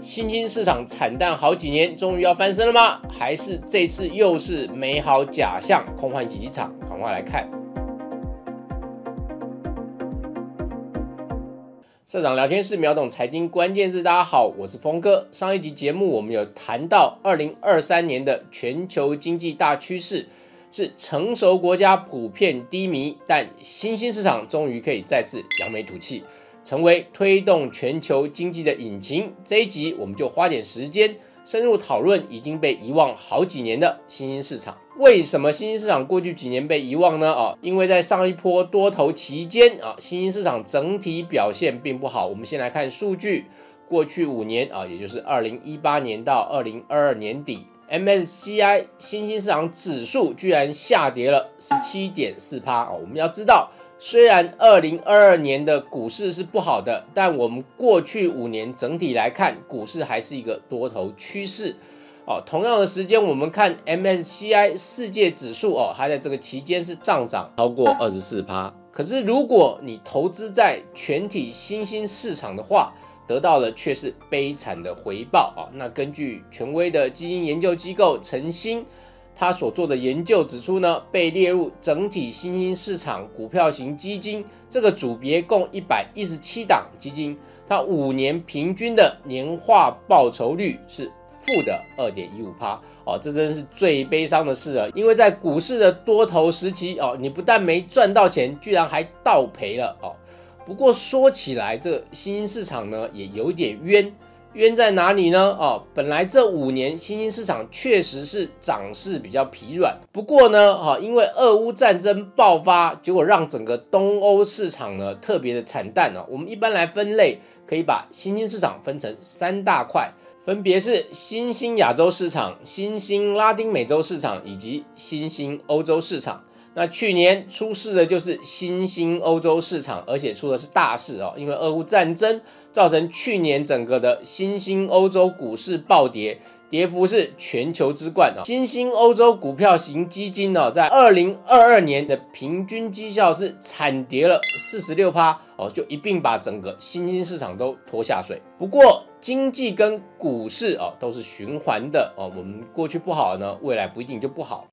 新兴市场惨淡好几年，终于要翻身了吗？还是这次又是美好假象，空幻几场？赶快来看。社长聊天室秒懂财经关键字，大家好，我是峰哥。上一集节目我们有谈到，二零二三年的全球经济大趋势是成熟国家普遍低迷，但新兴市场终于可以再次扬眉吐气，成为推动全球经济的引擎。这一集我们就花点时间。深入讨论已经被遗忘好几年的新兴市场，为什么新兴市场过去几年被遗忘呢？啊，因为在上一波多头期间啊，新兴市场整体表现并不好。我们先来看数据，过去五年啊，也就是二零一八年到二零二二年底，MSCI 新兴市场指数居然下跌了十七点四趴啊。我们要知道。虽然二零二二年的股市是不好的，但我们过去五年整体来看，股市还是一个多头趋势。哦，同样的时间，我们看 MSCI 世界指数哦，它在这个期间是上涨超过二十四趴。可是如果你投资在全体新兴市场的话，得到的却是悲惨的回报啊。那根据权威的基金研究机构晨星。他所做的研究指出呢，被列入整体新兴市场股票型基金这个组别共一百一十七档基金，它五年平均的年化报酬率是负的二点一五趴哦，这真是最悲伤的事了。因为在股市的多头时期哦，你不但没赚到钱，居然还倒赔了哦。不过说起来，这新兴市场呢也有点冤。冤在哪里呢？哦，本来这五年新兴市场确实是涨势比较疲软，不过呢，哈，因为俄乌战争爆发，结果让整个东欧市场呢特别的惨淡哦。我们一般来分类，可以把新兴市场分成三大块，分别是新兴亚洲市场、新兴拉丁美洲市场以及新兴欧洲市场。那去年出事的就是新兴欧洲市场，而且出的是大事哦，因为俄乌战争造成去年整个的新兴欧洲股市暴跌，跌幅是全球之冠啊。新兴欧洲股票型基金呢，在二零二二年的平均绩效是惨跌了四十六趴哦，就一并把整个新兴市场都拖下水。不过经济跟股市哦都是循环的哦，我们过去不好呢，未来不一定就不好。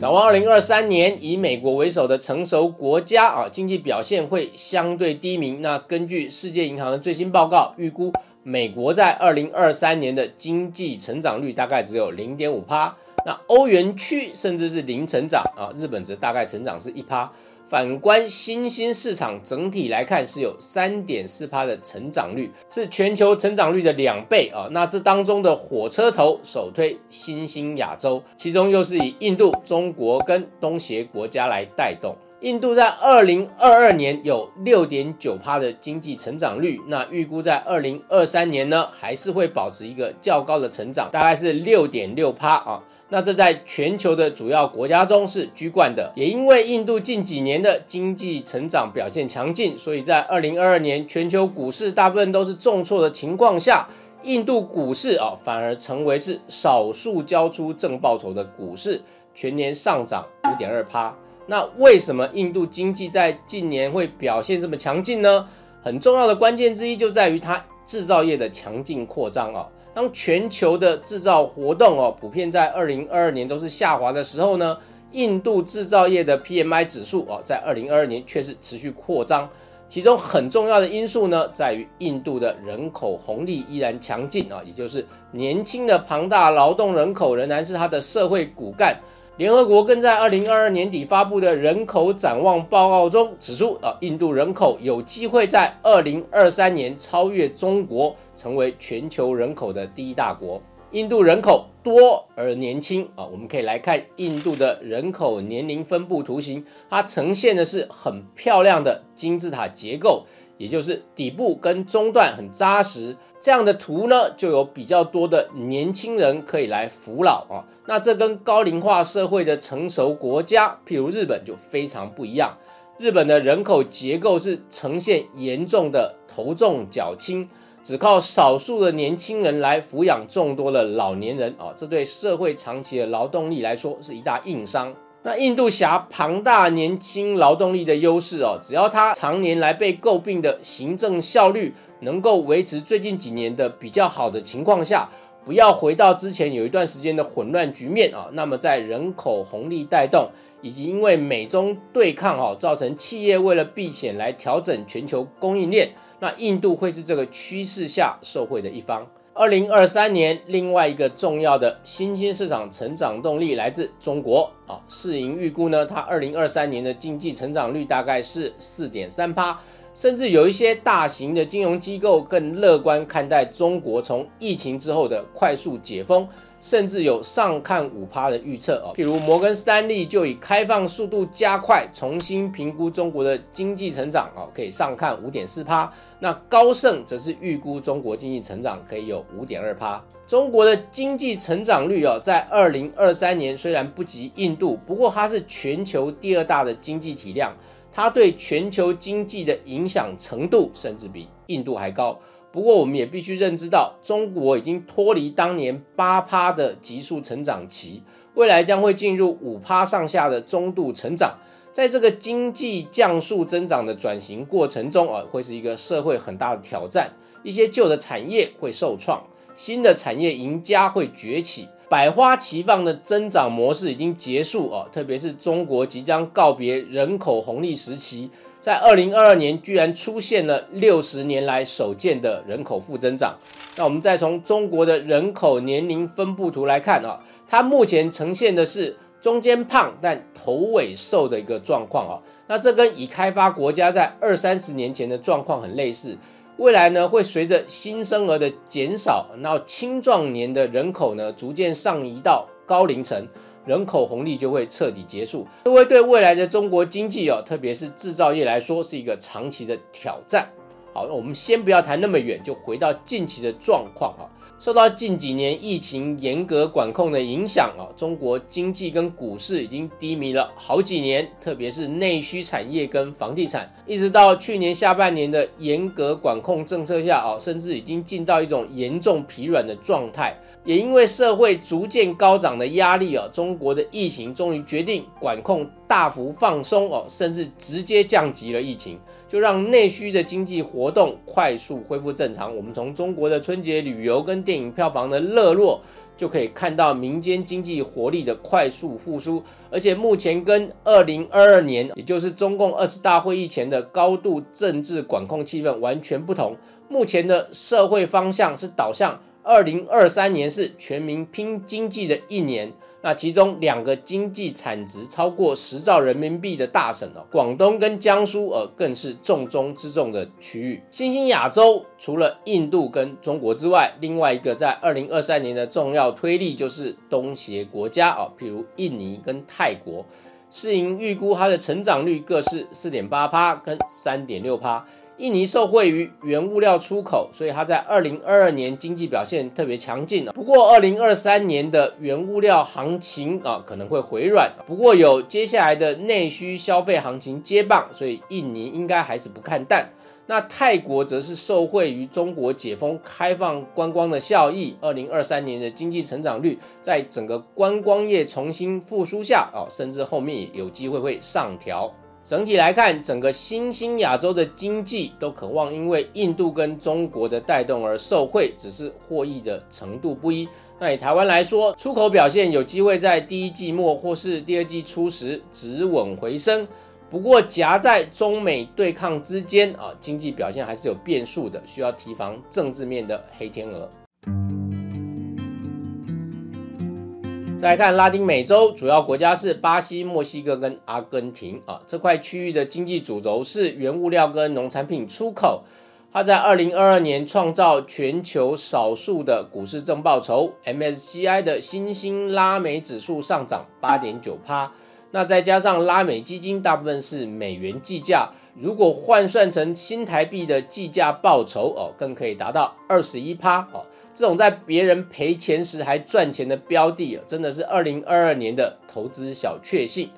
展望二零二三年，以美国为首的成熟国家啊，经济表现会相对低迷。那根据世界银行的最新报告，预估美国在二零二三年的经济成长率大概只有零点五趴。那欧元区甚至是零成长啊，日本则大概成长是一趴。反观新兴市场，整体来看是有三点四趴的成长率，是全球成长率的两倍啊。那这当中的火车头首推新兴亚洲，其中又是以印度、中国跟东协国家来带动。印度在二零二二年有六点九趴的经济成长率，那预估在二零二三年呢，还是会保持一个较高的成长，大概是六点六趴啊。那这在全球的主要国家中是居冠的，也因为印度近几年的经济成长表现强劲，所以在二零二二年全球股市大部分都是重挫的情况下，印度股市啊反而成为是少数交出正报酬的股市，全年上涨五点二趴。那为什么印度经济在近年会表现这么强劲呢？很重要的关键之一就在于它制造业的强劲扩张啊。当全球的制造活动哦普遍在二零二二年都是下滑的时候呢，印度制造业的 PMI 指数哦在二零二二年却是持续扩张。其中很重要的因素呢，在于印度的人口红利依然强劲啊，也就是年轻的庞大劳动人口仍然是它的社会骨干。联合国更在二零二二年底发布的人口展望报告中指出，啊，印度人口有机会在二零二三年超越中国，成为全球人口的第一大国。印度人口多而年轻啊，我们可以来看印度的人口年龄分布图形，它呈现的是很漂亮的金字塔结构。也就是底部跟中段很扎实，这样的图呢，就有比较多的年轻人可以来扶老啊。那这跟高龄化社会的成熟国家，譬如日本就非常不一样。日本的人口结构是呈现严重的头重脚轻，只靠少数的年轻人来抚养众多的老年人啊，这对社会长期的劳动力来说是一大硬伤。那印度辖庞大年轻劳动力的优势哦，只要它常年来被诟病的行政效率能够维持最近几年的比较好的情况下，不要回到之前有一段时间的混乱局面啊，那么在人口红利带动以及因为美中对抗哦，造成企业为了避险来调整全球供应链，那印度会是这个趋势下受惠的一方。二零二三年，另外一个重要的新兴市场成长动力来自中国啊。市盈预估呢，它二零二三年的经济成长率大概是四点三趴，甚至有一些大型的金融机构更乐观看待中国从疫情之后的快速解封。甚至有上看五趴的预测哦，譬如摩根斯丹利就以开放速度加快，重新评估中国的经济成长哦，可以上看五点四趴。那高盛则是预估中国经济成长可以有五点二趴。中国的经济成长率哦，在二零二三年虽然不及印度，不过它是全球第二大的经济体量，它对全球经济的影响程度甚至比印度还高。不过，我们也必须认知到，中国已经脱离当年八趴的急速成长期，未来将会进入五趴上下的中度成长。在这个经济降速增长的转型过程中，啊，会是一个社会很大的挑战。一些旧的产业会受创，新的产业赢家会崛起，百花齐放的增长模式已经结束哦。特别是中国即将告别人口红利时期。在二零二二年，居然出现了六十年来首见的人口负增长。那我们再从中国的人口年龄分布图来看啊，它目前呈现的是中间胖但头尾瘦的一个状况啊。那这跟已开发国家在二三十年前的状况很类似。未来呢，会随着新生儿的减少，那青壮年的人口呢，逐渐上移到高龄层。人口红利就会彻底结束，这会对未来的中国经济哦，特别是制造业来说，是一个长期的挑战。好，那我们先不要谈那么远，就回到近期的状况啊。受到近几年疫情严格管控的影响啊，中国经济跟股市已经低迷了好几年，特别是内需产业跟房地产，一直到去年下半年的严格管控政策下啊，甚至已经进到一种严重疲软的状态。也因为社会逐渐高涨的压力啊，中国的疫情终于决定管控大幅放松哦，甚至直接降级了疫情。就让内需的经济活动快速恢复正常。我们从中国的春节旅游跟电影票房的热络，就可以看到民间经济活力的快速复苏。而且目前跟二零二二年，也就是中共二十大会议前的高度政治管控气氛完全不同。目前的社会方向是导向二零二三年是全民拼经济的一年。那其中两个经济产值超过十兆人民币的大省哦，广东跟江苏，呃，更是重中之重的区域。新兴亚洲除了印度跟中国之外，另外一个在二零二三年的重要推力就是东协国家哦，譬如印尼跟泰国。市盈预估它的成长率各是四点八趴跟三点六趴。印尼受惠于原物料出口，所以它在二零二二年经济表现特别强劲不过二零二三年的原物料行情啊可能会回软。不过有接下来的内需消费行情接棒，所以印尼应该还是不看淡。那泰国则是受惠于中国解封开放观光的效益，二零二三年的经济成长率在整个观光业重新复苏下啊，甚至后面也有机会会上调。整体来看，整个新兴亚洲的经济都渴望因为印度跟中国的带动而受惠，只是获益的程度不一。那以台湾来说，出口表现有机会在第一季末或是第二季初时止稳回升。不过夹在中美对抗之间啊，经济表现还是有变数的，需要提防政治面的黑天鹅。再来看拉丁美洲，主要国家是巴西、墨西哥跟阿根廷啊。这块区域的经济主轴是原物料跟农产品出口。它在二零二二年创造全球少数的股市正报酬，MSCI 的新兴拉美指数上涨八点九趴。那再加上拉美基金大部分是美元计价，如果换算成新台币的计价报酬哦，更可以达到二十一趴哦。这种在别人赔钱时还赚钱的标的，真的是二零二二年的投资小确幸。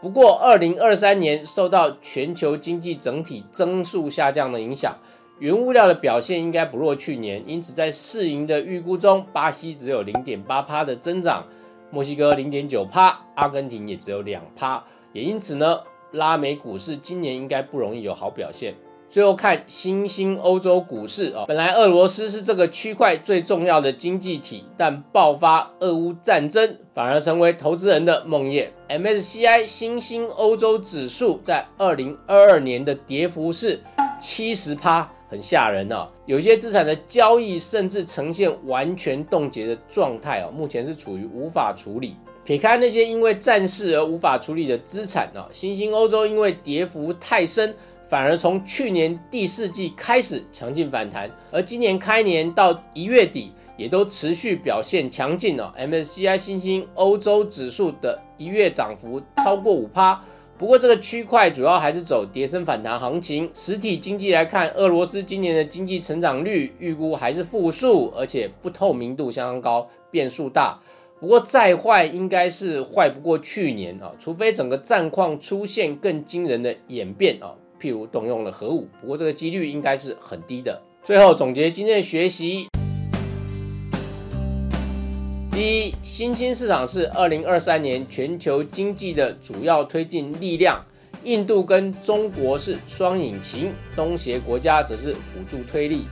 不过，二零二三年受到全球经济整体增速下降的影响，原物料的表现应该不弱去年。因此，在市盈的预估中，巴西只有零点八趴的增长，墨西哥零点九趴，阿根廷也只有两趴，也因此呢，拉美股市今年应该不容易有好表现。最后看新兴欧洲股市啊，本来俄罗斯是这个区块最重要的经济体，但爆发俄乌战争，反而成为投资人的梦魇。MSCI 新兴欧洲指数在二零二二年的跌幅是七十趴，很吓人啊！有些资产的交易甚至呈现完全冻结的状态哦，目前是处于无法处理。撇开那些因为战事而无法处理的资产啊，新兴欧洲因为跌幅太深。反而从去年第四季开始强劲反弹，而今年开年到一月底也都持续表现强劲哦。MSCI 新兴欧洲指数的一月涨幅超过五趴，不过这个区块主要还是走跌升反弹行情。实体经济来看，俄罗斯今年的经济成长率预估还是负数，而且不透明度相当高，变数大。不过再坏应该是坏不过去年啊，除非整个战况出现更惊人的演变啊。譬如动用了核武，不过这个几率应该是很低的。最后总结今天的学习：第一，新兴市场是二零二三年全球经济的主要推进力量，印度跟中国是双引擎，东协国家则是辅助推力。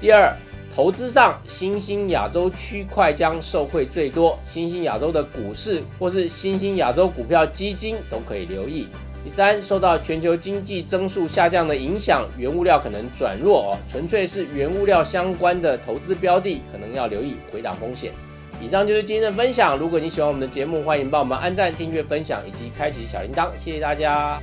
第二，投资上新兴亚洲区块将受惠最多，新兴亚洲的股市或是新兴亚洲股票基金都可以留意。第三，受到全球经济增速下降的影响，原物料可能转弱哦。纯粹是原物料相关的投资标的，可能要留意回档风险。以上就是今天的分享。如果你喜欢我们的节目，欢迎帮我们按赞、订阅、分享以及开启小铃铛。谢谢大家。